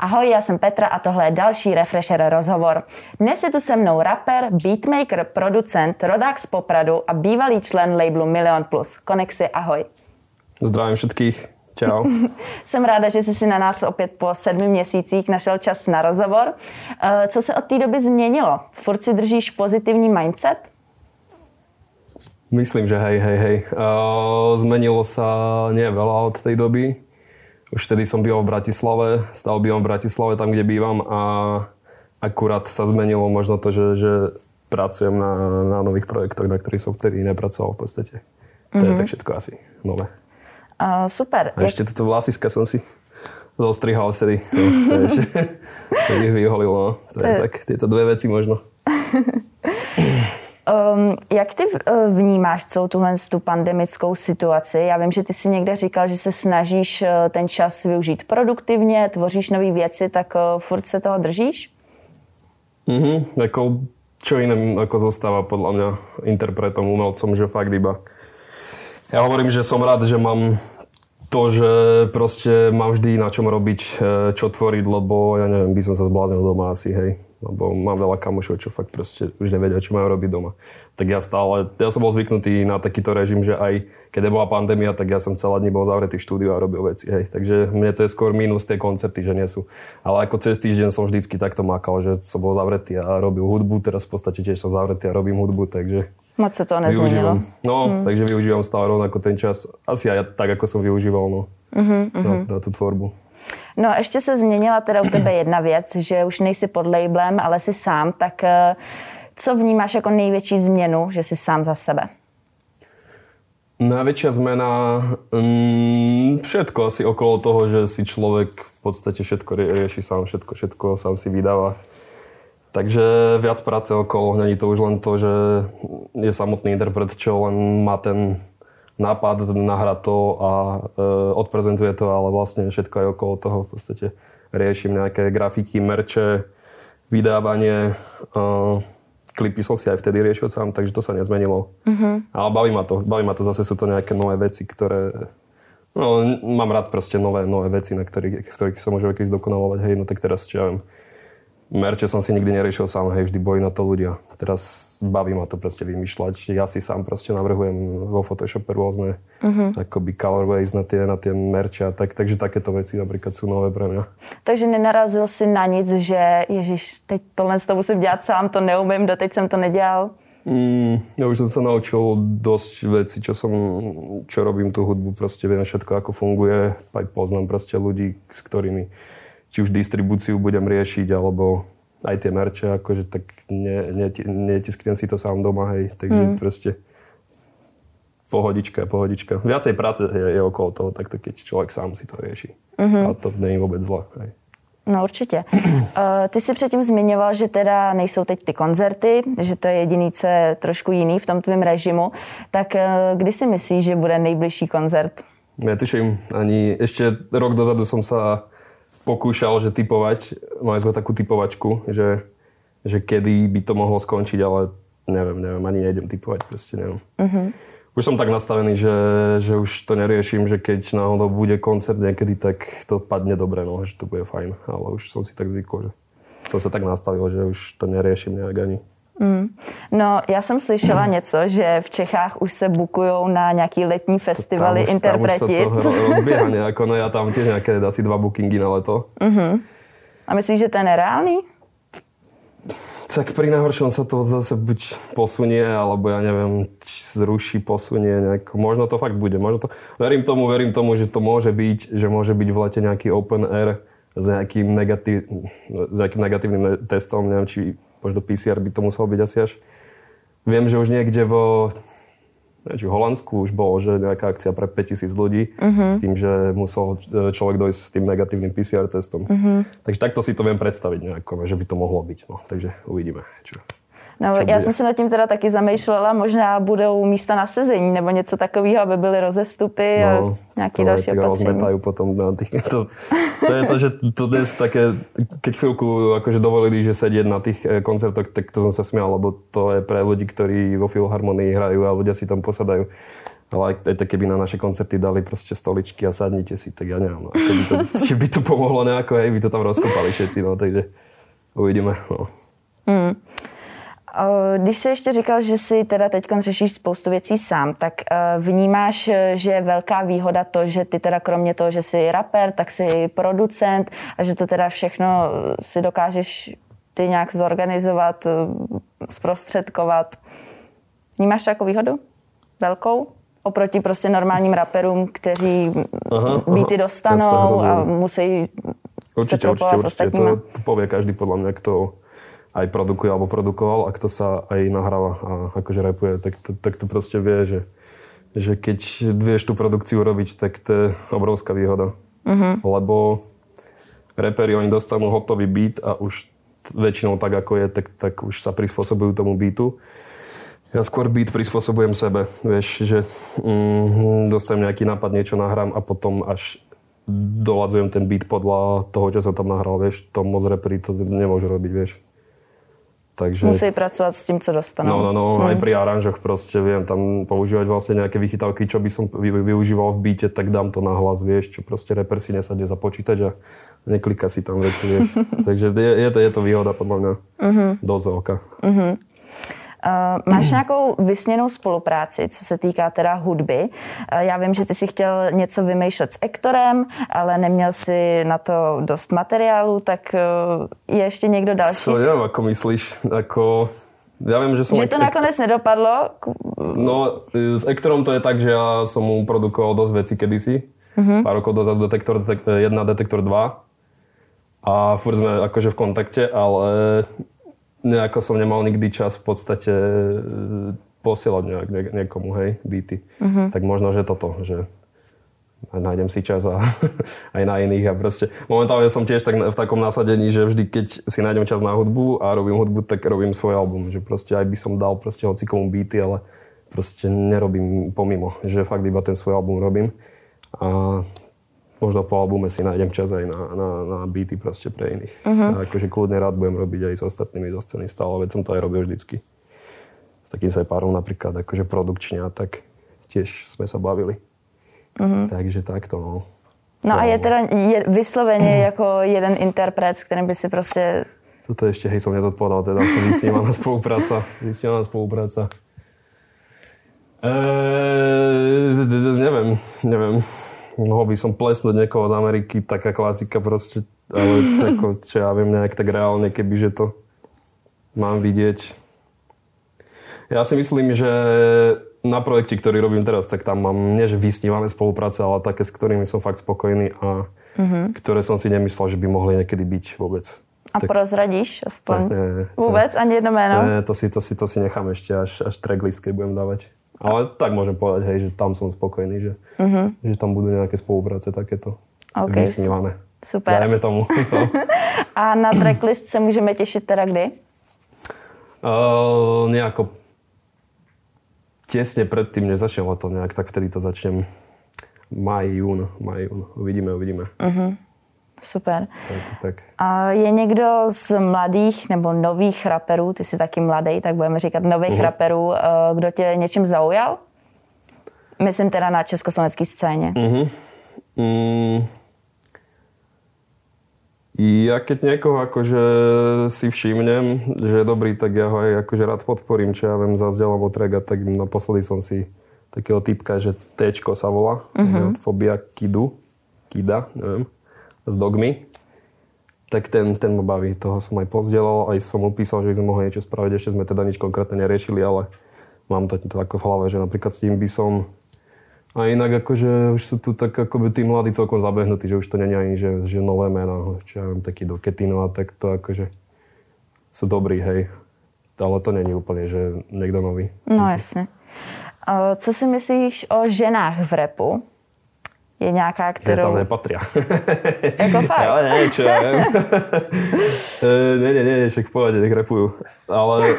Ahoj, já jsem Petra a tohle je další Refresher rozhovor. Dnes je tu se mnou rapper, beatmaker, producent, rodák z Popradu a bývalý člen labelu Milion Plus. Konexi, ahoj. Zdravím všetkých. Čau. Jsem ráda, že jsi si na nás opět po sedmi měsících našel čas na rozhovor. Eh, co se od té doby změnilo? Furt si držíš pozitivní mindset? Myslím, že hej, hej, hej. Uh, zmenilo sa nie veľa od tej doby. Už vtedy som býval v Bratislave, stále bývam v Bratislave, tam, kde bývam a akurát sa zmenilo možno to, že, že pracujem na, na nových projektoch, na ktorých som vtedy nepracoval v podstate. To mm-hmm. je tak všetko asi nové. Uh, super. A ešte toto vlasiska som si zostrihal vtedy. No, to je ešte, to ich vyholilo. No. To je tak, tieto dve veci možno. Um, jak ty uh, vnímáš celou tuhle tu pandemickou situaci? Já vím, že ty si někde říkal, že se snažíš uh, ten čas využít produktivně, tvoříš nové věci, tak uh, furt se toho držíš? Mhm, jako čo iné ako zostáva podľa mňa interpretom, umelcom, že fakt iba. Ja hovorím, že som rád, že mám to, že proste mám vždy na čom robiť, čo tvoriť, lebo ja neviem, by som sa zbláznil doma asi, hej lebo mám veľa kamošov, čo fakt proste už nevedia, čo majú robiť doma. Tak ja stále, ja som bol zvyknutý na takýto režim, že aj keď bola pandémia, tak ja som celá dní bol zavretý v štúdiu a robil veci. Hej. Takže mne to je skôr minus tie koncerty, že nie sú. Ale ako cez týždeň som vždycky takto makal, že som bol zavretý a robil hudbu, teraz v podstate tiež som zavretý a robím hudbu, takže Moc sa to nezmenilo. No, hmm. takže využívam stále rovnako ten čas. Asi aj tak, ako som využíval no, uh-huh, uh-huh. Na, na tú tvorbu. No ještě se změnila teda u tebe jedna věc, že už nejsi pod labelem, ale jsi sám, tak eh, co vnímáš jako největší změnu, že jsi sám za sebe? Najväčšia zmena, mm, všetko asi okolo toho, že si človek v podstate všetko rieši sám, všetko, všetko sám si vydáva. Takže viac práce okolo, není to už len to, že je samotný interpret, čo len má ten nápad, nahrá to a e, odprezentuje to, ale vlastne všetko aj okolo toho v podstate riešim nejaké grafiky, merče, vydávanie. E, klipy som si aj vtedy riešil sám, takže to sa nezmenilo. Mm-hmm. Ale baví ma to, baví ma to, zase sú to nejaké nové veci, ktoré... No, mám rád proste nové, nové veci, na ktorých, v ktorých sa môže zdokonalovať. Hej, no tak teraz, čo ja viem, Merče som si nikdy neriešil sám, hej, vždy boli na to ľudia. Teraz baví ma to proste vymýšľať. Ja si sám proste navrhujem vo Photoshope rôzne uh-huh. akoby colorways na tie, na tie merče a tak, takže takéto veci napríklad sú nové pre mňa. Takže nenarazil si na nic, že ježiš, teď tohle to musím dělat sám, to neumím, doteď jsem to nedělal? Mm, ja už som sa naučil dosť veci, čo som, čo robím tú hudbu, proste viem všetko, ako funguje, aj poznám proste ľudí, s ktorými či už distribúciu budem riešiť, alebo aj tie merče, akože tak netisknem si to sám doma, hej, takže mm. proste pohodička, pohodička. Viacej práce je, je okolo toho, takto keď človek sám si to rieši. Mm-hmm. A to není vôbec zle. Hej. No určitě. Uh, ty si předtím zmiňoval, že teda nejsou teď ty koncerty, že to je jediný, co je trošku jiný v tom tvém režimu. Tak uh, kdy si myslíš, že bude nejbližší koncert? Netuším. Ani ešte rok dozadu som sa pokúšal, že typovať, mali sme takú typovačku, že, že kedy by to mohlo skončiť, ale neviem, neviem, ani nejdem typovať, proste neviem. Uh-huh. Už som tak nastavený, že, že už to neriešim, že keď náhodou bude koncert niekedy, tak to padne dobre, no, že to bude fajn, ale už som si tak zvykol, že som sa tak nastavil, že už to neriešim nejak ani. Mm. No, já jsem slyšela něco, že v Čechách už se bukují na nějaký letní festivaly tam už, interpretit. Tam už sa to rozbieha nejako, no ja tam tiež nejaké asi dva bookingy na leto. Uh-huh. A myslíš, že to je nereálny? Tak pri najhoršom sa to zase buď posunie, alebo ja neviem, zruší, posunie nejako. Možno to fakt bude. Možno to... Verím tomu, verím tomu, že to môže byť, že môže byť v lete nejaký open air s nejakým, negatív, s nejakým negatívnym testom, neviem, či možno PCR by to muselo byť asi až. Viem, že už niekde vo či v Holandsku už bolo, že nejaká akcia pre 5000 ľudí uh-huh. s tým, že musel človek dojsť s tým negatívnym PCR testom. Uh-huh. Takže takto si to viem predstaviť nejako, že by to mohlo byť. No. Takže uvidíme. Čo. No, já bude? jsem se nad tím teda taky zamýšlela, možná budou místa na sezení nebo něco takového, aby byly rozestupy no, a nějaké další opatření. potom na tých, to, to, je to, že to dnes také, keď chvíľku akože dovolili, že sedieť na tých eh, koncertoch, tak to som sa smial, lebo to je pre ľudí, ktorí vo Filharmonii hrajú a ľudia si tam posadajú Ale aj, aj tak, keby na naše koncerty dali proste stoličky a sadnite si, tak ja neviem, no, ako by to, či by to pomohlo nejako, hej, by to tam rozkopali všetci, no, takže uvidíme, no. Mm. Když jsi ještě říkal, že si teda teď řešíš spoustu věcí sám, tak vnímáš, že je velká výhoda to, že ty teda kromě toho, že jsi rapper, tak jsi producent a že to teda všechno si dokážeš ty nějak zorganizovat, zprostředkovat. Vnímáš to jako výhodu? Velkou? Oproti prostě normálním raperům, kteří aha, beaty dostanou a musí Určite, určite, určite. To, to povie každý podľa mňa, kto aj produkuje alebo produkoval a kto sa aj nahráva a akože rapuje, tak to, tak to proste vie, že, že keď vieš tú produkciu robiť, tak to je obrovská výhoda. Uh-huh. Lebo reperi, oni dostanú hotový beat a už väčšinou tak, ako je, tak, tak už sa prispôsobujú tomu beatu. Ja skôr beat prispôsobujem sebe, vieš, že mm, dostanem nejaký nápad, niečo nahrám a potom až doladzujem ten beat podľa toho, čo som tam nahral, vieš, to moc reperi to nemôžu robiť, vieš. Takže... Musí pracovať s tým, co dostanú. No, no, no, hmm. aj pri aranžoch proste viem tam používať vlastne nejaké vychytávky, čo by som využíval v byte, tak dám to na hlas, vieš, čo proste reper si nesadne za počítač a neklika si tam veci, vieš. Takže je, je, to, je to výhoda podľa mňa uh-huh. dosť veľká. Uh-huh. Uh, máš nějakou vysněnou spolupráci, co se týká teda hudby. Uh, já vím, že ty si chtěl něco vymýšlet s Ektorem, ale neměl si na to dost materiálu, tak uh, je ještě někdo další? Co nevím, ako myslíš? Ako... Ja viem, že som... Že to nakonec nedopadlo? No, s Ektorom to je tak, že ja som mu produkoval dosť veci kedysi. Uh-huh. Pár rokov dozadu Detektor 1, Detektor 2. A furt sme akože v kontakte, ale nejako som nemal nikdy čas v podstate e, posielať nejak niekomu, hej, byty. Uh-huh. Tak možno, že toto, že nájdem si čas a aj na iných a proste momentálne som tiež tak v takom nasadení, že vždy keď si nájdem čas na hudbu a robím hudbu, tak robím svoj album, že proste aj by som dal proste hoci komu byty, ale proste nerobím pomimo, že fakt iba ten svoj album robím a možno po albume si nájdem čas aj na, na, na beaty proste pre iných. Uh-huh. A akože kľudne rád budem robiť aj s ostatnými zo scény stále, veď som to aj robil vždycky. S takým sa párom napríklad akože produkčne a tak tiež sme sa bavili. Uh-huh. Takže takto, no. No a je teda je vyslovene ako jeden interpret, s ktorým by si proste... Toto ešte, hej, som nezodpovedal, teda vysnívaná spolupráca. Vysnívaná spolupráca. Eee, neviem, neviem mohol by som plesnúť niekoho z Ameriky, taká klasika proste, ale tako, čo ja viem, nejak tak reálne, kebyže to mám vidieť. Ja si myslím, že na projekte, ktorý robím teraz, tak tam mám nie, že vysnívané spolupráce, ale také, s ktorými som fakt spokojný a uh-huh. ktoré som si nemyslel, že by mohli niekedy byť vôbec. A tak, prozradíš aspoň? Ne, ne, vôbec? To, Ani jedno meno? Ne, to si, to si, to si nechám ešte až, až tracklist, keď budem dávať. Ale tak môžem povedať, hej, že tam som spokojný, že, uh-huh. že tam budú nejaké spolupráce takéto okay. vysnívané. Super. Dajme tomu. No. A na tracklist se můžeme těšit teda kdy? Uh, nejako tesne predtým, než začne leto, nejak tak vtedy to začnem. Maj, jún, maj, jún. Uvidíme, uvidíme. Uh-huh. Super. Tak, tak. A je někdo z mladých nebo nových raperů, ty jsi taky mladý, tak budeme říkat nových uh-huh. raperů, eh, kdo tě něčím zaujal? Myslím teda na československé scéně. Uh-huh. Mm. Ja keď niekoho akože si všimnem, že je dobrý, tak ja ho aj akože rád podporím, čo ja viem, zazdelám o track a tak naposledy som si takého typka, že Tčko sa volá, uh-huh. Fobia Kidu, Kida, neviem s dogmy, tak ten, ten ma baví. Toho som aj pozdielal, aj som opísal, že by sme mohli niečo spraviť. Ešte sme teda nič konkrétne neriešili, ale mám to tak v hlave, že napríklad s tým by som a inak akože už sú tu tak akoby tí mladí celkom zabehnutí, že už to není ani, že, že nové mená, čo ja viem, taký do Ketino a tak to akože sú dobrí, hej. Ale to není úplne, že niekto nový. No jasne. Co si myslíš o ženách v repu? Je nějaká, kterou... Že tam nepatria. jako fakt? Ale ne, čo ja viem. nie, nie, nie, však v pohode, nech repujú. Ale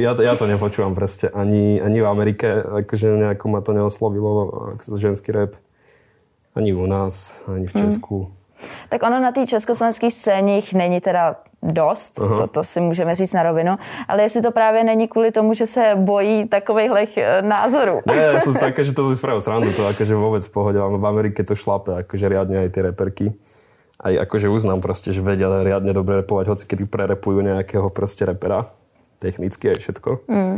ja, ja to nepočúvam proste. Ani, ani v Amerike, akože nejako ma to neoslovilo, ženský rap. Ani u nás, ani v mhm. Česku. Mm. Tak ono na té československé scéně jich není teda dost, to, to si můžeme říct na rovinu, ale jestli to právě není kvůli tomu, že se bojí takovýchhle eh, názorů. Nie, som také, že to si spravil srandu, to akože vôbec v pohode, v Amerike to šlape, akože riadne aj tie reperky. Aj akože uznám proste, že vedia riadne dobre repovať, hoci kedy prerepujú nejakého proste repera, technicky aj všetko. Mm.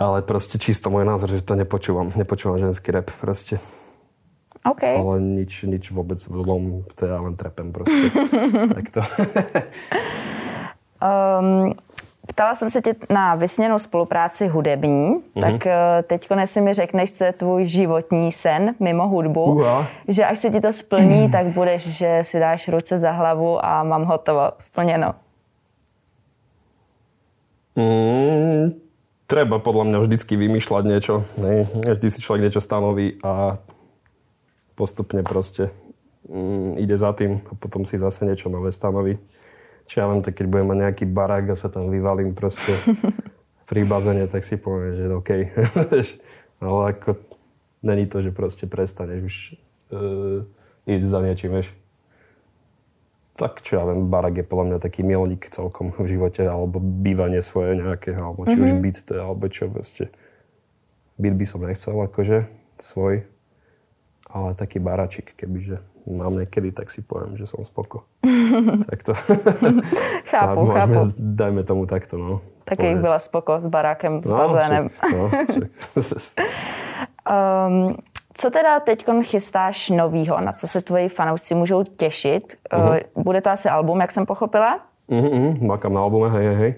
Ale proste čisto môj názor, že to nepočúvam. Nepočúvam ženský rap proste. OK. Ale nič, nič vôbec zlom, to ja len trepem proste. tak to. um, Ptala jsem se tě na vysněnou spolupráci hudební, mm-hmm. tak eh, teď si mi řekneš, co je tvůj životní sen mimo hudbu. Uha. Že až se ti to splní, tak budeš, že si dáš ruce za hlavu a mám hotovo, splněno. Mm, treba podľa mňa vždycky vymýšľať niečo. Ne? Vždy si človek niečo stanoví a postupne proste mm, ide za tým a potom si zase niečo nové stanoví. Či ja viem, tak keď budem mať nejaký barák a sa tam vyvalím proste pri bazene, tak si poviem, že OK. Ale ako není to, že proste prestaneš už uh, ísť za niečím, vieš. Tak čo ja viem, barák je podľa mňa taký milník celkom v živote, alebo bývanie svoje nejaké, alebo či mm-hmm. už byt to, alebo čo proste. Byt by som nechcel, akože, svoj, ale taký baračik, kebyže mám niekedy, tak si poviem, že som spoko. tak to. chápu, môžeme, chápu. Dajme tomu takto, no. Tak ich byla spoko s barákem, s no, bazénem. no, um, co teda teď chystáš novýho, na co se tvoji fanoušci můžou těšit? Uh-huh. Bude to asi album, jak jsem pochopila? Uh-huh, makám na albume, hej, hej.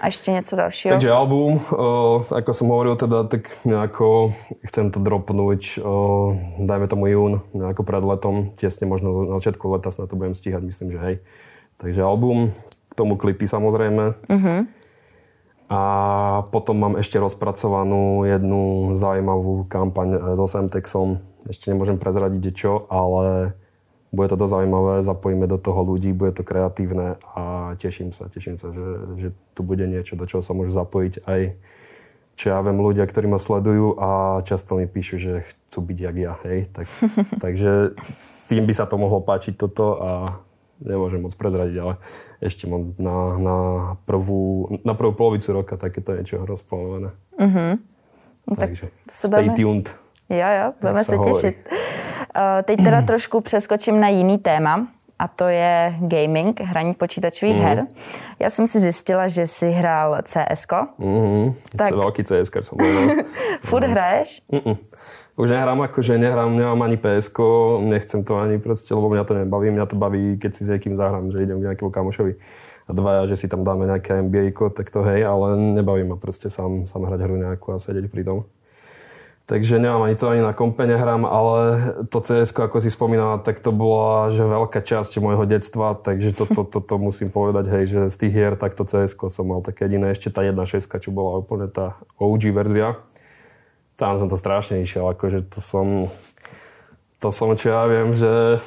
A ešte niečo ďalšieho? Takže album, uh, ako som hovoril, teda tak nejako chcem to dropnúť, uh, dajme tomu jún, nejako pred letom, tesne možno na začiatku leta snad to budem stíhať, myslím, že hej. Takže album, k tomu klipy samozrejme. Uh-huh. A potom mám ešte rozpracovanú jednu zaujímavú kampaň so Semtexom. Ešte nemôžem prezradiť čo, ale bude to dosť zaujímavé, zapojíme do toho ľudí, bude to kreatívne a teším sa, teším sa, že, že tu bude niečo, do čoho sa môžu zapojiť aj čo ja viem, ľudia, ktorí ma sledujú a často mi píšu, že chcú byť jak ja, hej. Tak, takže tým by sa to mohlo páčiť toto a nemôžem moc prezradiť, ale ešte mám na, na, prvú, na prvú polovicu roka takéto niečo rozplánované. Uh-huh. No, takže stay tuned. Jo, jo, budeme se těšit. Eh, teď teda trošku přeskočím na jiný téma a to je gaming, hraní počítačových mm. her. Já jsem si zjistila, že jsi hrál CSK. Mm-hmm. Tak... Veľký CSK som bol. Furt hraješ? Mm-mm. Už nehrám, akože nehrám, nemám ani PSK, nechcem to ani proste, lebo mňa to nebaví. Mňa to baví, keď si s niekým zahrám, že idem k nejakému kamošovi a dvaja, že si tam dáme nejaké NBA, tak to hej, ale nebaví ma proste sám, sám hrať hru nejakú a sedieť pri tom. Takže nemám ani to, ani na kompe nehrám, ale to cs ako si spomínala, tak to bola že veľká časť môjho detstva, takže toto to, to, to musím povedať, hej, že z tých hier takto cs som mal také jediné, ešte tá 1.6, čo bola úplne tá OG verzia. Tam som to strašne išiel, akože to som, to som, čo ja viem, že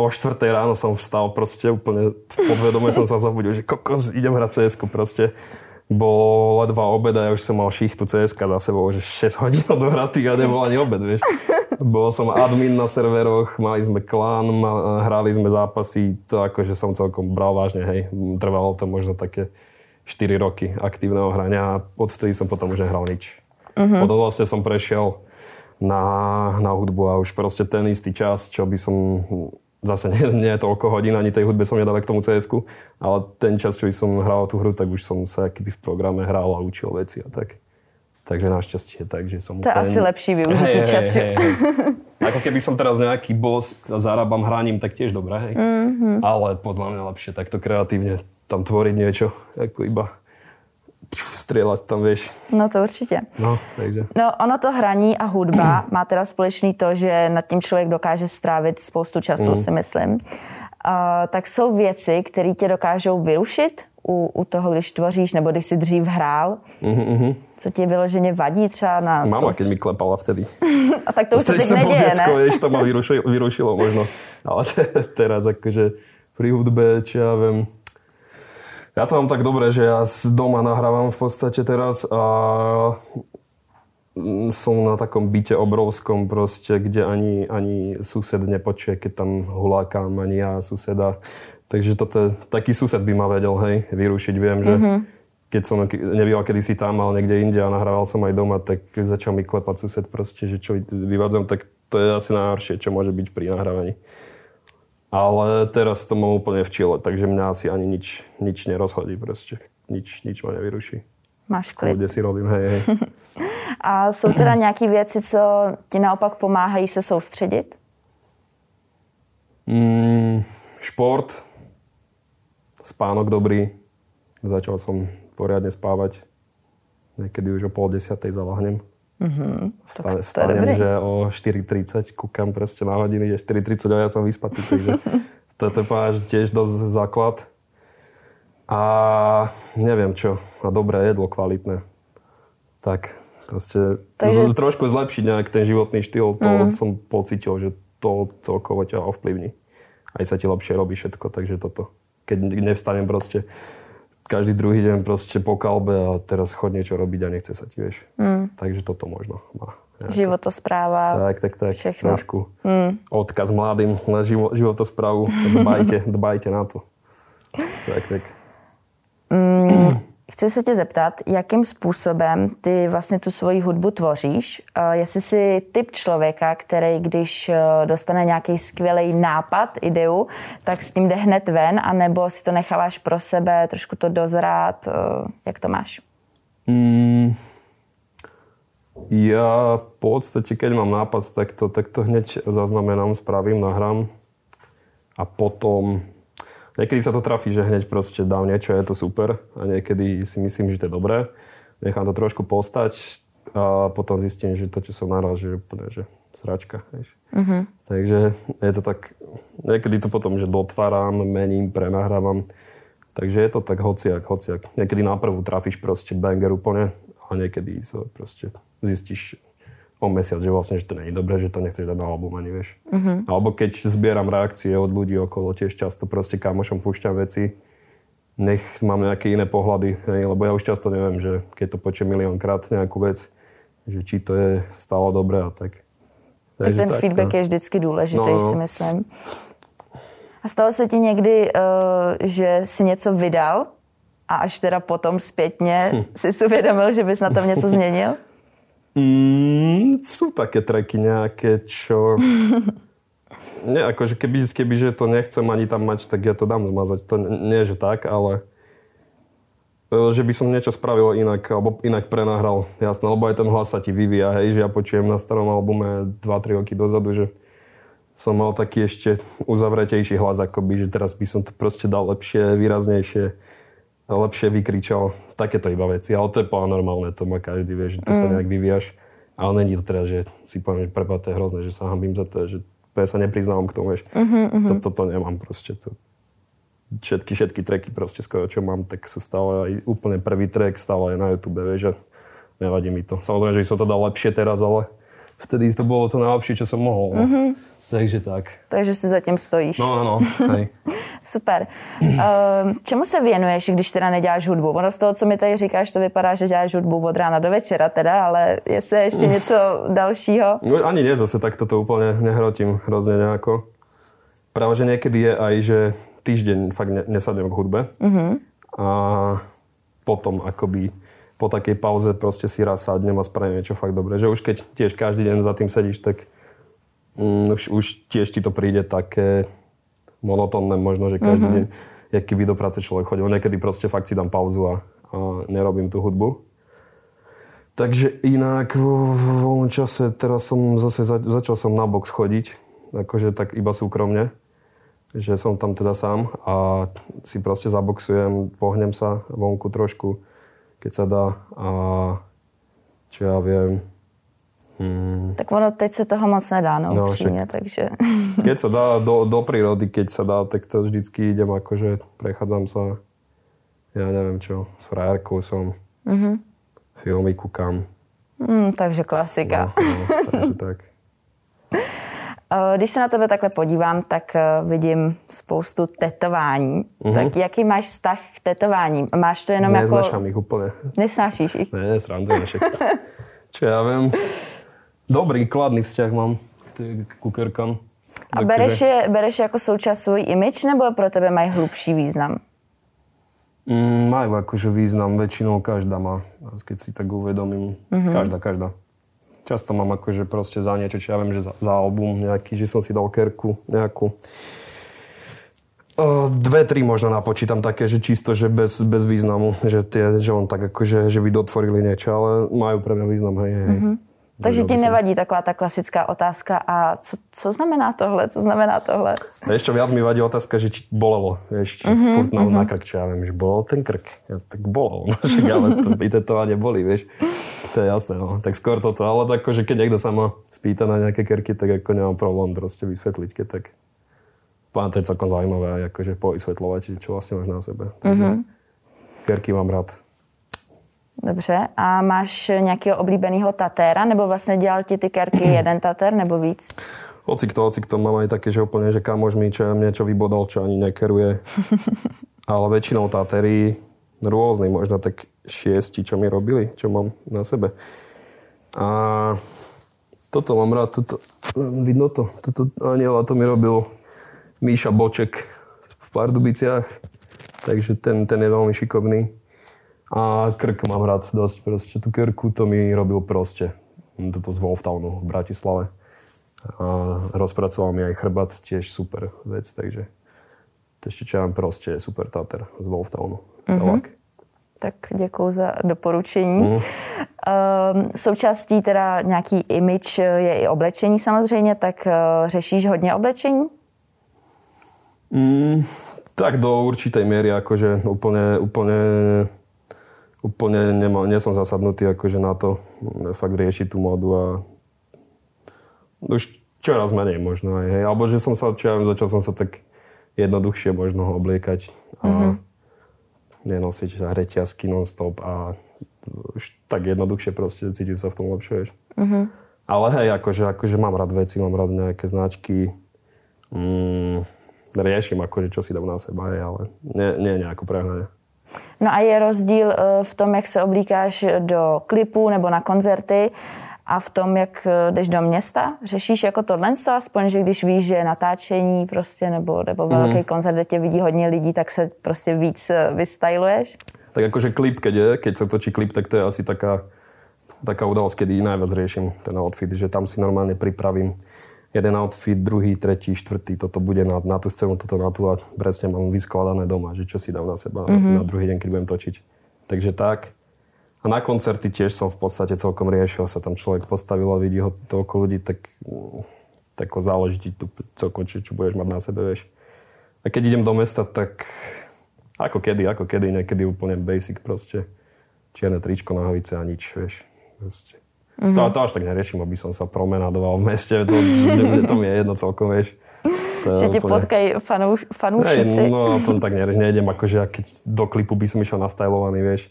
o 4 ráno som vstal proste úplne podvedome som sa zabudil, že kokos, idem hrať cs proste bolo ledva obed a ja už som mal šichtu CSK za sebou, že 6 hodín odohratý a nebol ani obed, vieš. Bol som admin na serveroch, mali sme klán, hrali sme zápasy, to akože som celkom bral vážne, hej. Trvalo to možno také 4 roky aktívneho hrania a odvtedy som potom už nehral nič. Uh-huh. Potom vlastne som prešiel na, na hudbu a už proste ten istý čas, čo by som zase nie, nie toľko hodín, ani tej hudbe som nedal k tomu cs ale ten čas, čo som hral tú hru, tak už som sa keby v programe hral a učil veci a tak. Takže našťastie tak, že som... To je asi lepší využitie hey, času. Hey, hey. Ako keby som teraz nejaký boss a zarábam hraním, tak tiež dobré, hej. Mm-hmm. Ale podľa mňa lepšie takto kreatívne tam tvoriť niečo, ako iba strieľať tam, vieš. No to určitě. No, takže. No ono to hraní a hudba má teda společný to, že nad tím člověk dokáže strávit spoustu času, mm. si myslím. Uh, tak jsou věci, které tě dokážou vyrušit u, u toho, když tvoříš, nebo když jsi dřív hrál. Mm-hmm. Co ti vyloženě vadí třeba na... Mama, keď mi klepala vtedy. a tak to už se teď neděje, ne? Vieš, to ma vyrušilo, vyrušilo možno. Ale teraz akože pri hudbe, čo ja viem, ja to mám tak dobre, že ja z doma nahrávam v podstate teraz a som na takom byte obrovskom proste, kde ani, ani sused nepočuje, keď tam hulákam, ani ja suseda. Takže toto taký sused by ma vedel, hej, vyrušiť. Viem, že mm-hmm. keď som nebýval kedysi tam, ale niekde inde a nahrával som aj doma, tak začal mi klepať sused proste, že čo vyvádzam, tak to je asi najhoršie, čo môže byť pri nahrávaní. Ale teraz to mám úplne v čile, takže mňa asi ani nič, nič nerozhodí proste. Nič, nič ma nevyruší. Máš klid. Kde si robím, hej, hej. A jsou teda nějaké věci, co ti naopak pomáhají se soustředit? Mm, šport, spánok dobrý. Začal som poriadne spávať. Niekedy už o pol desiatej zalahnem. Mm-hmm. Vstane, vstanem, že o 4.30 kúkam proste na hodiny, že 4.30 a ja som vyspatý, takže toto je tiež dosť základ. A neviem čo, a dobré jedlo, kvalitné. Tak proste takže... trošku zlepšiť nejak ten životný štýl, to mm. som pocitil, že to celkovo ťa ovplyvní. Aj sa ti lepšie robí všetko, takže toto. Keď nevstanem proste každý druhý deň proste po kalbe a teraz chod niečo robiť a nechce sa ti, vieš. Mm. Takže toto možno má. Nejaké. Životospráva. Tak, tak, tak. Všechno. Trošku mm. odkaz mladým na živo, životosprávu. Dbajte, dbajte na to. Tak, tak. Mm. Chci se tě zeptat, jakým způsobem ty vlastně tu svoji hudbu tvoříš. Jestli jsi typ člověka, který když eh, dostane nějaký skvělý nápad, ideu, tak s tím jde hned ven, anebo si to necháváš pro sebe, trošku to dozrát. Eh, jak to máš? Mm, ja v podstate, keď mám nápad, tak to, tak to hneď zaznamenám, spravím, nahrám a potom Niekedy sa to trafí, že hneď proste dám niečo, je to super a niekedy si myslím, že to je dobré. Nechám to trošku postať a potom zistím, že to, čo som nahral, že úplne, že sračka. Vieš. Uh-huh. Takže je to tak, niekedy to potom, že dotváram, mením, prenahrávam. Takže je to tak hociak, hociak. Niekedy na prvú trafíš proste banger úplne a niekedy sa proste zistíš, o mesiac, že vlastne, že to nie je dobré, že to nechceš dať na album ani, vieš. Uh-huh. Alebo keď zbieram reakcie od ľudí okolo, tiež často proste kamošom púšťam veci, nech mám nejaké iné pohľady, hej, lebo ja už často neviem, že keď to počujem miliónkrát nejakú vec, že či to je stále dobré a tak. Tak ten tak, feedback to... je vždycky důležitý, no, no. si myslím. A stalo se ti někdy, uh, že si něco vydal a až teda potom zpětně hm. si si uvědomil, že bys na tom něco změnil? Mm, sú také treky nejaké, čo... Nie, akože keby, keby že to nechcem ani tam mať, tak ja to dám zmazať. To nie, že tak, ale že by som niečo spravil inak, alebo inak prenahral. Jasné, lebo aj ten hlas sa ti vyvíja, hej, že ja počujem na starom albume 2-3 roky dozadu, že som mal taký ešte uzavretejší hlas, akoby, že teraz by som to proste dal lepšie, výraznejšie lepšie vykričal. Takéto iba veci, ale to je normálne, to má každý, vie, že to mm. sa nejak vyvíjaš. Ale není to teda, že si poviem, že prepáč, to je hrozné, že sa hambím za to, že ja sa nepriznávam k tomu, vieš. Mm-hmm. To, toto nemám proste. To, všetky, všetky treky proste skoro, čo mám, tak sú stále aj úplne prvý trek, stále aj na YouTube, vieš, že nevadí mi to. Samozrejme, že by som to dal lepšie teraz, ale vtedy to bolo to najlepšie, čo som mohol. Mm-hmm. Takže tak. Takže si zatím stojíš. No, no, hej. Super. Uh, čemu se věnuješ, když teda neděláš hudbu? Ono z toho, co mi tady říkáš, to vypadá, že děláš hudbu od rána do večera teda, ale je se ještě něco dalšího? No ani nie, zase tak toto úplne nehrotím hrozne nejako. Práve, že niekedy je aj, že týždeň fakt ne, nesadnem k hudbe. Uh-huh. A potom akoby po takej pauze proste si raz sadnem a spravím niečo fakt dobré. Že už keď tiež každý deň za tým sedíš, tak mm, už, už tiež ti to príde také monotónne možno, že každý mm-hmm. deň, jak keby do práce človek chodil. Niekedy proste fakt si dám pauzu a, a nerobím tú hudbu. Takže inak vo voľnom čase, teraz som zase za, začal som na box chodiť, akože tak iba súkromne, že som tam teda sám a si proste zaboxujem, pohnem sa vonku trošku, keď sa dá a čo ja viem, Hmm. Tak ono teď se toho moc nedá, no, no upřímně, takže... Keď sa dá do, do prírody, keď sa dá, tak to vždycky idem akože prechádzam sa, ja neviem čo, s frajerkou som, mm-hmm. filmy kúkam. Mm, takže klasika. No, no, takže tak. Eh, když se na tebe takhle podívám, tak eh, vidím spoustu tetování. Mm-hmm. Tak jaký máš vztah k tetováním? Máš to jenom Neznašám jako... ich úplne. Nesnášíš ich? Ne, srandujem všetko. Čo ja viem. Dobrý, kladný vzťah mám k kukerkám. A bereš je, bereš je jako součást svůj image, nebo pro tebe mají hlubší význam? Mm, majú akože význam, väčšinou každá má, keď si tak uvedomím. Mm-hmm. Každá, každá. Často mám akože proste za niečo, čo ja viem, že za, za album nejaký, že som si dal kerku nejakú. O, dve, tri možno napočítam také, že čisto, že bez, bez významu, že, tie, že on tak akože, že by dotvorili niečo, ale majú pre mňa význam, hej, hej. Mm-hmm. Takže ti nevadí taková ta klasická otázka a co, co znamená tohle, co znamená tohle? Ešte viac mi vadí otázka, že či bolelo, vieš, mm-hmm, furt na, mm-hmm. na krk, čo ja viem, že bolel ten krk. Ja, tak bolel, no, však ale to vytetovanie boli, vieš. To je jasné, no. Tak skôr toto, ale tak, že keď niekto sa ma spýta na nejaké kerky, tak ako nemám problém proste vysvetliť, keď tak to je celkom zaujímavé, akože povysvetľovať, čo vlastne máš na sebe. Takže mm-hmm. kerky mám rád. Dobře. A máš nějakého oblíbeného tatéra, nebo vlastně dělal ti ty kerky jeden tatér, nebo víc? Hoci kto, hoci kto, mám aj také, že úplne, že kamož mi čo niečo vybodol, čo ani nekeruje. Ale väčšinou tatéry rôzny, možno tak šiesti, čo mi robili, čo mám na sebe. A toto mám rád, toto, vidno to, toto aniela to mi robil Míša Boček v Pardubiciach, takže ten, ten je veľmi šikovný. A krk mám rád dosť, proste tú krku to mi robil proste. Toto z Wolftownu v Bratislave. A rozpracoval mi aj chrbát, tiež super vec, takže ešte čo ja proste super Tater z Wolftownu. Mm-hmm. Tak děkuji za doporučení. Mm. Součástí teda nějaký image je i oblečení samozřejmě, tak uh, řešíš hodně oblečení? Mm, tak do určitej miery, akože úplne, úplne úplne nema, nie som zasadnutý akože na to fakt riešiť tú modu a už čoraz menej možno aj, hej. Alebo že som sa, čo ja viem, začal som sa tak jednoduchšie možno obliekať a mm-hmm. nenosiť reťazky non-stop a už tak jednoduchšie proste cítiť sa v tom lepšie, vieš. Mm-hmm. Ale hej, akože, akože mám rád veci, mám rád nejaké značky. Mm, riešim akože, čo si dám na seba, hej, ale nie, nie nejako prehnane. No a je rozdíl eh, v tom, jak se oblíkáš do klipů nebo na koncerty a v tom, jak eh, jdeš do města? Řešíš jako tohle, aspoň, že když víš, že je natáčení prostě, nebo, nebo velký mm. koncert, kde tě vidí hodně lidí, tak se prostě víc eh, vystyluješ? Tak akože klip, keď je, keď sa točí klip, tak to je asi taká, taká udalosť, kedy najviac riešim ten outfit, že tam si normálne pripravím jeden outfit, druhý, tretí, štvrtý, toto bude na, na tú scénu, toto na tú a presne mám vyskladané doma, že čo si dám na seba mm-hmm. na druhý deň, keď budem točiť. Takže tak. A na koncerty tiež som v podstate celkom riešil, sa tam človek postavil a vidí ho toľko ľudí, tak, tak záleží ti tu celkom, čo, čo budeš mať na sebe, vieš. A keď idem do mesta, tak ako kedy, ako kedy, niekedy úplne basic proste. Čierne tričko, nohavice a nič, vieš. Proste. Mm-hmm. To, to až tak neriešim, aby som sa promenadoval v meste, to, mne, to mi je jedno celkom, vieš. Že te potkají fanúš, fanúšici. no, to tak nejdem, akože keď do klipu by som išiel nastajlovaný, vieš.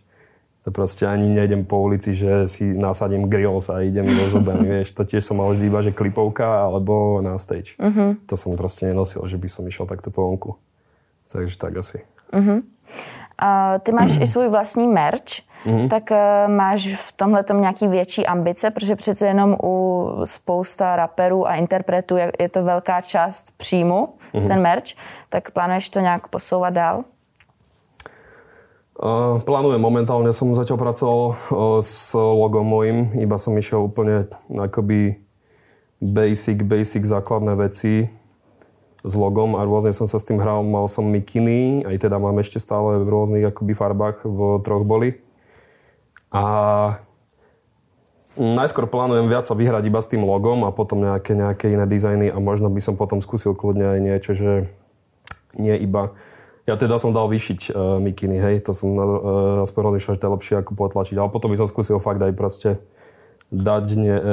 To proste ani nejdem po ulici, že si nasadím grills a idem do zobami, vieš. To tiež som mal vždy iba, že klipovka alebo na stage. Mm-hmm. To som proste nenosil, že by som išiel takto po vonku. Takže tak asi. Mm-hmm. Uh, ty máš i svůj vlastní merch mm-hmm. tak uh, máš v tomhle nějaký větší ambice, protože přece jenom u spousta raperů a interpretů je, je to velká část příjmu, mm-hmm. ten merch, tak plánuješ to nějak posouvat dál? Uh, plánujem momentálne, som zatiaľ pracoval uh, s logom mojim, iba som išiel úplne akoby basic, basic základné veci s logom a rôzne som sa s tým hral. Mal som mikiny, aj teda mám ešte stále v rôznych akoby farbách v troch boli. A najskôr plánujem viac sa vyhrať iba s tým logom a potom nejaké, nejaké iné dizajny a možno by som potom skúsil kľudne aj niečo, že nie iba... Ja teda som dal vyšiť uh, mikiny, hej, to som uh, aspoň rozmýšľal, že to je lepšie ako potlačiť, ale potom by som skúsil fakt aj proste dať nie, e,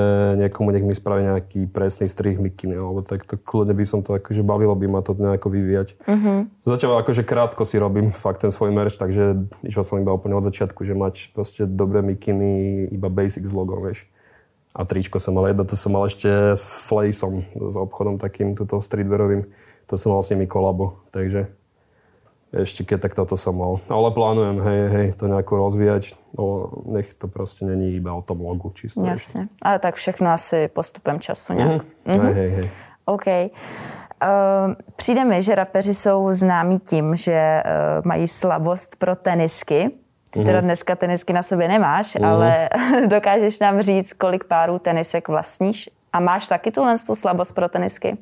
niekomu, nech mi spraví nejaký presný strih mikiny, alebo tak to kľudne by som to, akože bavilo by ma to nejako vyvíjať. Uh-huh. Zatiaľ akože krátko si robím fakt ten svoj merch, takže išiel som iba úplne od začiatku, že mať proste dobré mikiny, iba basic s logom, vieš. A tričko som mal jedno, to som mal ešte s Flejsom, s obchodom takým, tuto streetwearovým. To som mal s nimi kolabo, takže ešte keď tak toto som mal. Ale plánujem, hej, hej, to nejako rozvíjať. No, nech to proste není iba o tom logu čisto. Jasne. Ale tak všechno asi postupem času nějak. Mm-hmm. Mm-hmm. Hej, hej, hej. OK. Uh, přijde mi, že rapeři jsou známí tím, že uh, mají slabost pro tenisky. Ty teda dneska tenisky na sobě nemáš, mm. ale dokážeš nám říct, kolik párů tenisek vlastníš? A máš taky tuhle tu slabost pro tenisky?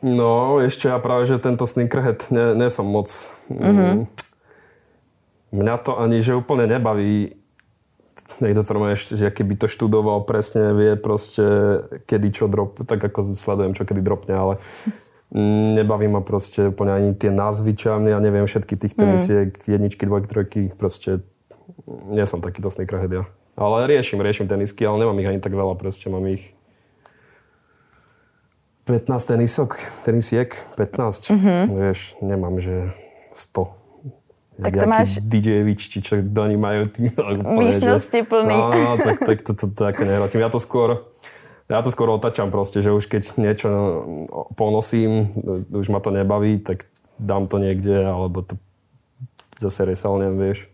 No, ešte ja práve, že tento sneakerhead nie, nie som moc. Mm-hmm. Mňa to ani, že úplne nebaví. Niekto to má ešte, že keby to študoval presne, vie proste, kedy čo drop, tak ako sledujem, čo kedy dropne, ale nebaví ma proste úplne ani tie názvy, čo ja neviem všetky tých tenisiek, mm. jedničky, dvojky, trojky, proste nie som takýto sneakerhead ja. Ale riešim, riešim tenisky, ale nemám ich ani tak veľa, proste mám ich 15 tenisok, tenisiek, 15. Mm-hmm. Vieš, nemám, že 100. Tak to máš... DJ-vič, či čo do ní majú. Tý, Místnosti plný. No, no, tak, tak to, to, to, to ako nehrotím. Ja to skôr, ja to skôr otačam proste, že už keď niečo ponosím, už ma to nebaví, tak dám to niekde, alebo to zase resalnem, vieš.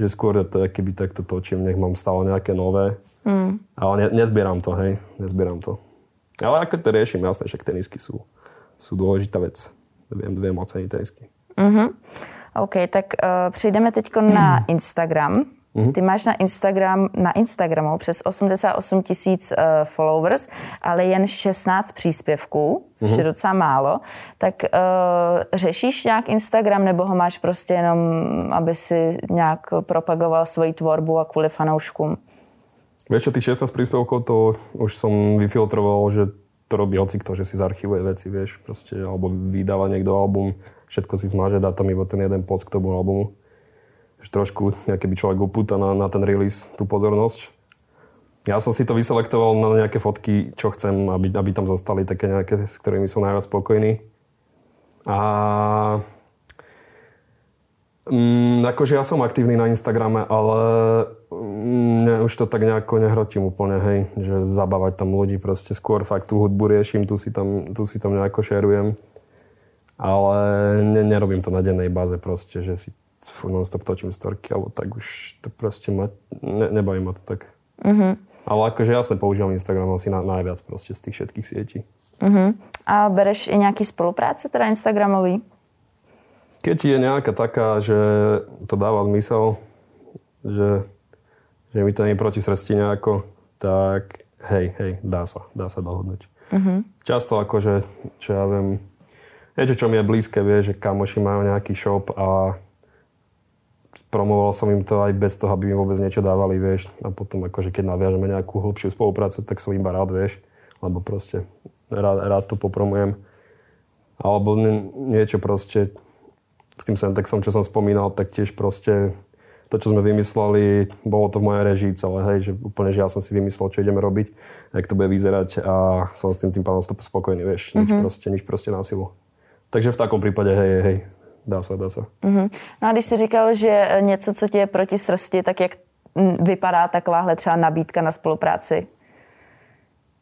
Že skôr to, keby takto točím, nech mám stále nejaké nové. Mm. Ale ne, nezbieram to, hej, nezbieram to. Ale ako to riešim, jasné, že tenisky sú, sú dôležitá vec. Viem, viem oceniť tenisky. Uh-huh. OK, tak uh, přejdeme teď na Instagram. Uh-huh. Ty máš na Instagram, na Instagramu přes 88 tisíc uh, followers, ale jen 16 příspěvků, což uh-huh. je docela málo. Tak uh, řešíš nějak Instagram, nebo ho máš prostě jenom, aby si nějak propagoval svoji tvorbu a kvůli fanouškům? Vieš čo, tých 16 príspevkov to už som vyfiltroval, že to robí hoci kto, že si zarchivuje veci, vieš, proste, alebo vydáva niekto album, všetko si zmaže, dá tam iba ten jeden post k tomu albumu. Že trošku, nejaký by človek upúta na, na ten release tú pozornosť. Ja som si to vyselektoval na nejaké fotky, čo chcem, aby, aby tam zostali také nejaké, s ktorými som najviac spokojný. A Mm, akože ja som aktívny na Instagrame, ale mm, ne, už to tak nejako nehrotím úplne, hej, že zabávať tam ľudí, proste skôr fakt tú hudbu riešim, tu si tam, tu si tam nejako šerujem. Ale ne, nerobím to na dennej báze proste, že si non-stop točím storky, alebo tak už to proste ma, ne, nebaví ma to tak. Mm-hmm. Ale akože jasne používam Instagram asi na, najviac proste z tých všetkých sietí. Mm-hmm. A bereš i nejaký spolupráce teda Instagramový? Keď je nejaká taká, že to dáva zmysel, že, že mi to nie proti srsti nejako, tak hej, hej, dá sa, dá sa dohodnúť. Uh-huh. Často akože, čo ja viem, niečo, čo mi je blízke, vie, že kamoši majú nejaký shop a promoval som im to aj bez toho, aby mi vôbec niečo dávali, vieš. A potom akože keď naviažeme nejakú hlbšiu spoluprácu, tak som iba rád, vieš. Lebo proste rád, rád to popromujem. Alebo niečo proste, s tým Sentexom, čo som spomínal, tak tiež proste to, čo sme vymysleli, bolo to v mojej režii celé, hej, že úplne, že ja som si vymyslel, čo ideme robiť, jak to bude vyzerať a som s tým tým pádom spokojný, vieš, nič, mm-hmm. proste, nič proste na silu. Takže v takom prípade, hej, hej, dá sa, dá sa. Mm-hmm. No a když si říkal, že něco, co ti je proti srsti, tak jak vypadá takováhle třeba nabídka na spolupráci?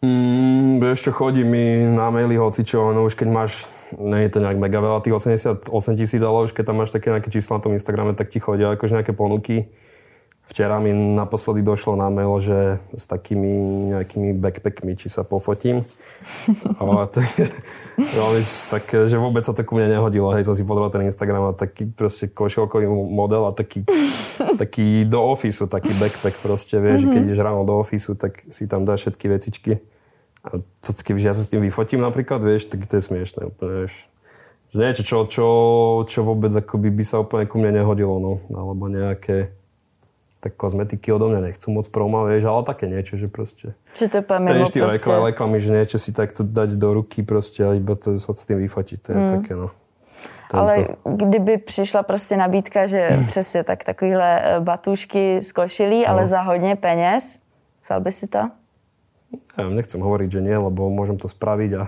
Mm, chodí mi na maily hocičo, no už keď máš, nie je to nejak mega veľa, tých 88 tisíc, ale už keď tam máš také nejaké čísla na tom Instagrame, tak ti chodia akože nejaké ponuky. Včera mi naposledy došlo na mail, že s takými nejakými backpackmi, či sa pofotím. Ale to je veľmi tak, že vôbec sa to ku mne nehodilo. Hej, som si pozrel ten Instagram a taký proste košielkový model a taký, taký do ofisu, taký backpack proste, vieš, mm-hmm. keď ideš ráno do ofisu, tak si tam dáš všetky vecičky. A to, kebyže ja sa s tým vyfotím napríklad, vieš, tak to je smiešné úplne, vieš. Že niečo, čo, čo, čo vôbec akoby by sa úplne ku mne nehodilo, no. Alebo nejaké tak kozmetiky odo mňa nechcú moc proma, vieš, ale také niečo, že proste... Že to je mimo proste... reklamy, že niečo si takto dať do ruky proste a iba to sa s tým vyfotiť, to je mm. také, no. Tento. Ale kdyby přišla prostě nabídka, že přesně tak takovýhle eh, batůžky z košilí, no. ale za hodně peněz, vzal by si to? Ja nechcem hovoriť, že nie, lebo môžem to spraviť a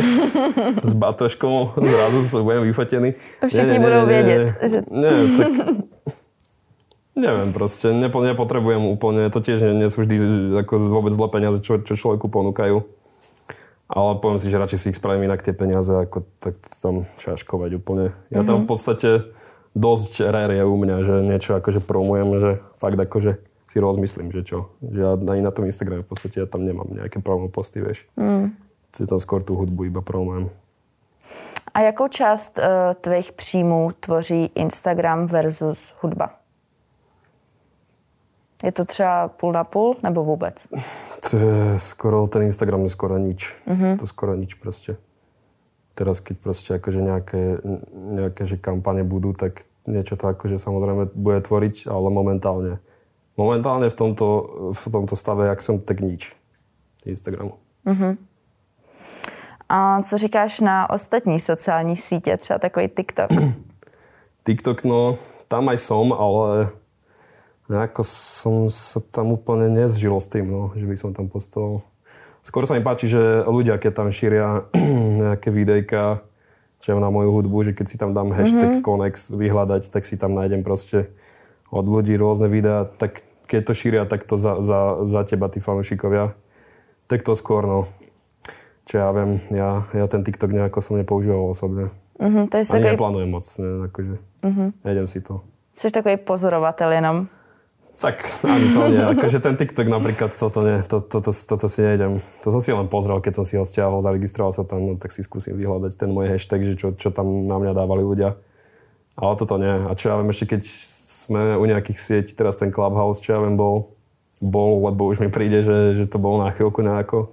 s batoškou zrazu sa budem vyfotený. Všichni budú vedieť. Že... Nie, tak Neviem, proste nepo, nepotrebujem úplne, to tiež nie, nie sú vždy ako vôbec zlé peniaze, čo, čo človeku ponúkajú. Ale poviem si, že radšej si ich spravím inak tie peniaze, ako tak tam šaškovať úplne. Ja mm-hmm. tam v podstate dosť rare je u mňa, že niečo akože promujem, že fakt akože si rozmyslím, že čo. Že ja ani na tom Instagrame v podstate ja tam nemám nejaké promo posty, vieš. Mm. Si tam skôr tú hudbu iba promujem. A jakou část uh, tvých příjmů tvoří Instagram versus hudba? Je to třeba půl na půl nebo vůbec? To je skoro, ten Instagram je skoro nič. Mm-hmm. To skoro nič proste. Teraz, keď proste akože nejaké, nejaké že kampane budú, tak niečo to akože samozrejme bude tvoriť, ale momentálne. Momentálne v tomto, v tomto stave, jak som, tak nič. Instagramu. Mm-hmm. A co říkáš na ostatní sociální sítě, třeba takový TikTok? TikTok, no, tam aj som, ale nejako som sa tam úplne nezžil s tým, no, že by som tam postoval. Skôr sa mi páči, že ľudia, keď tam šíria nejaké videjka, čo na moju hudbu, že keď si tam dám hashtag mm-hmm. Konex vyhľadať, tak si tam nájdem proste od ľudí rôzne videá, tak keď to šíria takto za, za, za teba, tí fanúšikovia, tak to skôr, no. Čo ja viem, ja, ja ten TikTok nejako som nepoužíval osobne. Mm-hmm, to je Ani takový... neplánujem moc, ne, akože. Mm-hmm. Nejdem si to. Jsi takový pozorovatel jenom. Tak ani to nie. Akože ten TikTok napríklad, toto nie, to, to, to, toto si nejdem. To som si len pozrel, keď som si ho stiahol, zaregistroval sa tam, no, tak si skúsim vyhľadať ten môj hashtag, že čo, čo tam na mňa dávali ľudia. Ale toto nie. A čo ja viem, ešte keď sme u nejakých sietí, teraz ten Clubhouse, čo ja viem, bol, bol lebo už mi príde, že, že to bolo na chvíľku nejako,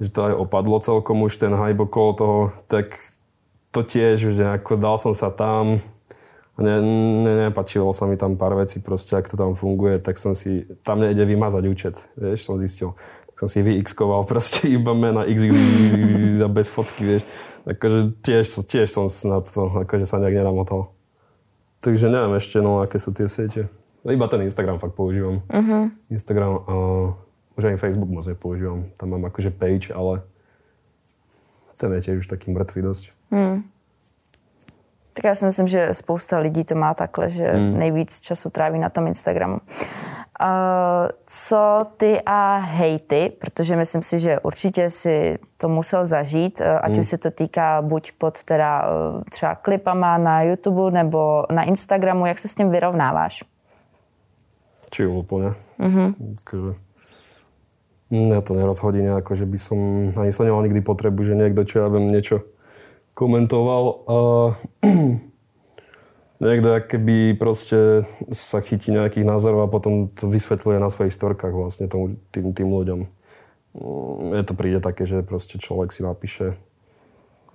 že to aj opadlo celkom už ten hype okolo toho, tak to tiež, že ako dal som sa tam, ne, ne, nepačilo sa mi tam pár vecí proste, ak to tam funguje, tak som si, tam nejde vymazať účet, vieš, som zistil. Tak som si vyxkoval proste iba mena x, x, x, x, x a bez fotky, vieš. Takže tiež, tiež som na to, akože sa nejak nenamotal. Takže neviem ešte, no, aké sú tie siete. No, iba ten Instagram fakt používam. Uh-huh. Instagram a už aj Facebook moc nepoužívam. Tam mám akože page, ale ten je tiež už taký mŕtvý dosť. Hmm. Tak já si myslím, že spousta lidí to má takhle, že hmm. nejvíc času tráví na tom Instagramu. Uh, co ty a hejty, protože myslím si, že určitě si to musel zažít, ať hmm. už se to týká buď pod teda uh, třeba klipama na YouTube nebo na Instagramu, jak se s tím vyrovnáváš? Či úplne. Mm-hmm. Takže to nerozhodí nejako, že by som ani sa nemal nikdy potrebu, že niekto, čo ja viem, niečo komentoval a niekto keby proste sa chytí nejakých názorov a potom to vysvetľuje na svojich storkách vlastne tomu, tým, tým ľuďom. Mne to príde také, že proste človek si napíše,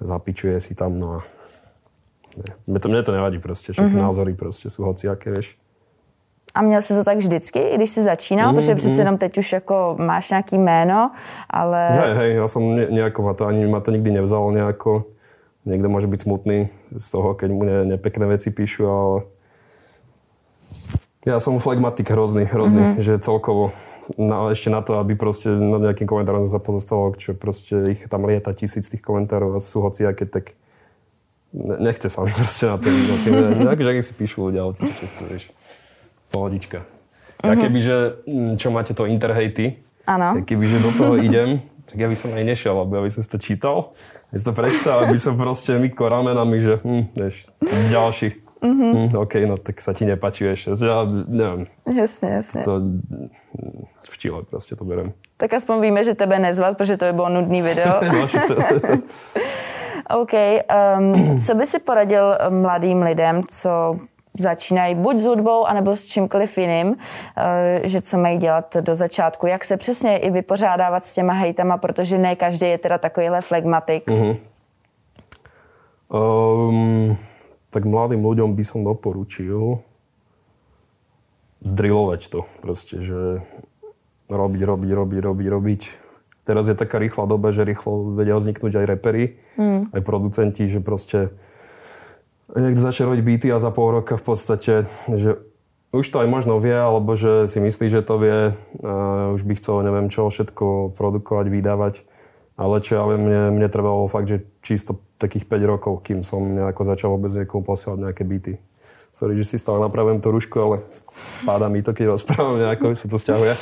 zapičuje si tam, no a mne to, mne to nevadí proste, však mm-hmm. názory proste sú hociaké, vieš. A měl jsi to tak vždycky, když jsi začínal? Mm, protože přece mm. jenom teď už jako máš nějaký jméno, ale... Hej, hej, som ne, nejako, ma to, ani ma to nikdy nevzalo nejako niekto môže byť smutný z toho, keď mu ne, nepekné veci píšu, ale ja som flegmatik hrozný, hrozný, mm-hmm. že celkovo na, ešte na to, aby proste na nejakým komentárom sa pozostalo, čo proste ich tam lieta tisíc tých komentárov a sú hociaké, tak nechce sa mi proste na tým, na tým že si píšu ľudia, hoci čo chcú, vieš. Pohodička. Ja mm-hmm. kebyže, čo máte to interhejty, Áno. kebyže do toho idem, tak ja by som aj nešiel, alebo ja by som si to čítal, ja si to prečítal, aby som proste myko ramenami, že hm, vieš, ďalší. Mm-hmm. Hm, OK, no tak sa ti nepačí, vieš. Ja neviem. Jasne, jasne. To v Čile proste to berem. Tak aspoň víme, že tebe nezvat, protože to by bylo nudný video. no. OK. Um, co by si poradil mladým lidem, co začínají buď s hudbou, anebo s čímkoliv jiným, eh, že co mají dělat do začátku. Jak se přesně i vypořádávat s těma hejtama, protože ne každý je teda takovýhle flegmatik. Uh-huh. Um, tak mladým ľuďom by som doporučil drillovať to proste, že robiť, robiť, robiť, robiť, robiť. Teraz je taká rýchla doba, že rýchlo vedia vzniknúť aj repery, mm. aj producenti, že proste niekto začne robiť byty a za pol roka v podstate, že už to aj možno vie, alebo že si myslí, že to vie, a už by chcel neviem čo všetko produkovať, vydávať. Ale čo ja viem, mne, mne trvalo fakt, že čisto takých 5 rokov, kým som nejako začal vôbec niekomu posielať nejaké byty. Sorry, že si stále napravím to rušku, ale páda mi to, keď rozprávam nejako, sa to stiahuje.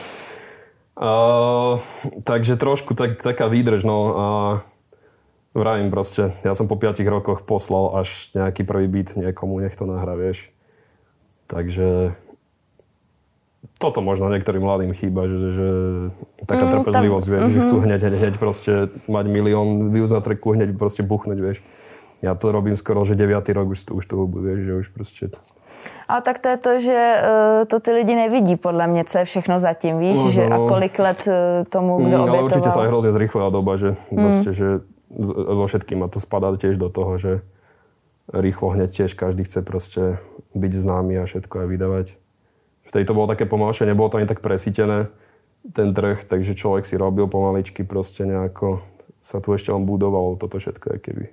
Uh, takže trošku tak, taká výdrž, no. A Vravím proste, ja som po 5 rokoch poslal až nejaký prvý beat niekomu, nech to nahrá, vieš. Takže toto možno niektorým mladým chýba, že, že taká mm, trpezlivosť, tam, vieš, mm-hmm. že chcú mhm. hneď, hneď, proste mať milión views na treku, hneď proste buchnúť, vieš. Ja to robím skoro, že 9. rok už, už to vieš, že už proste... A tak to je to, že uh, to ty lidi nevidí podle mě, co je všechno zatím, víš, no, že a kolik let uh, tomu, kdo mm, Ale určite sa aj hrozne zrýchlila doba, že, mm. proste, že so všetkým a to spadá tiež do toho, že rýchlo hneď tiež každý chce proste byť známy a všetko aj vydávať. Vtedy to bolo také pomalšie, nebolo to ani tak presítené ten trh, takže človek si robil pomaličky proste nejako sa tu ešte len budovalo toto všetko, keby.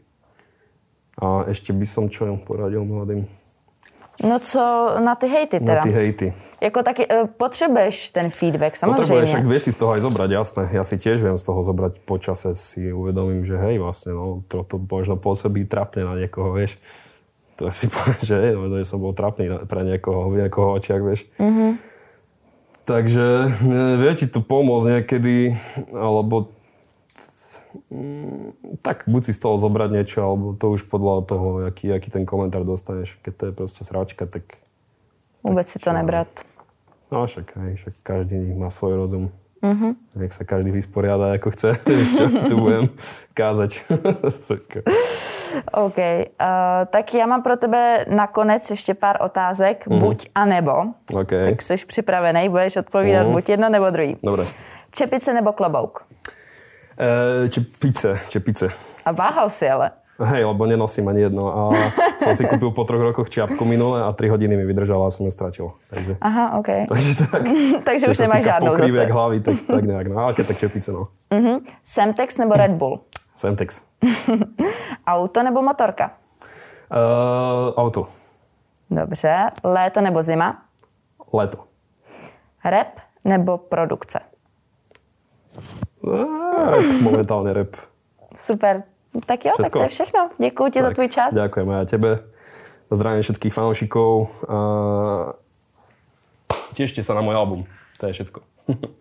A ešte by som čo poradil mladým? No co na ty hejty teda? Na ty hejty. Jako taky, uh, potřebuješ ten feedback, samozřejmě. Potrebuješ, však vieš si z toho aj zobrať, jasné. Ja si tiež viem z toho zobrať počase, si uvedomím, že hej, vlastne, no, to, to možno pôsobí trapne na niekoho, vieš. To si poviem, že hej, no, že som bol trapný pre niekoho, v niekoho očiach, vieš. Mm-hmm. Takže vie ti to pomôcť niekedy, alebo tak buď si z toho zobrať niečo, alebo to už podľa toho, aký, aký ten komentár dostaneš. Keď to je proste sráčka, tak... Vôbec si to nebrať. No však, hej, však každý má svoj rozum. Uh-huh. Nech sa každý vysporiada, ako chce. Ešte tu budem kázať. OK. Uh, tak já mám pro tebe nakonec ještě pár otázek. Uh-huh. Buď a nebo. Okay. Tak jsi připravený, budeš odpovídat uh-huh. buď jedno nebo druhý. Dobre. Čepice nebo klobouk? E, čepice, čepice. A váhal si ale. Hej, lebo nenosím ani jedno. A som si kúpil po troch rokoch čiapku minule a 3 hodiny mi vydržala a som ju stratil. Takže, Aha, OK. Takže tak. takže už nemáš žádnou zase. hlavy, tak, tak nejak. No, ale keď tak čepice, no. Uh-huh. Semtex nebo Red Bull? Semtex. auto nebo motorka? Uh, auto. Dobře. Léto nebo zima? Léto. Rap nebo produkce? Rap, momentálne rap. Super. Tak jo, všetko? tak to je všechno. Děkuji ti za tvůj čas. Ďakujem aj tebe. Zdravím všetkých fanúšikov. A... Tešte sa na môj album. To je všetko.